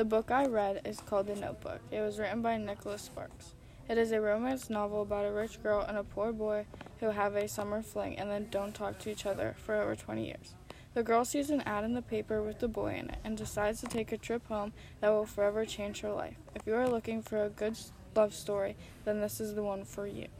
The book I read is called The Notebook. It was written by Nicholas Sparks. It is a romance novel about a rich girl and a poor boy who have a summer fling and then don't talk to each other for over 20 years. The girl sees an ad in the paper with the boy in it and decides to take a trip home that will forever change her life. If you are looking for a good love story, then this is the one for you.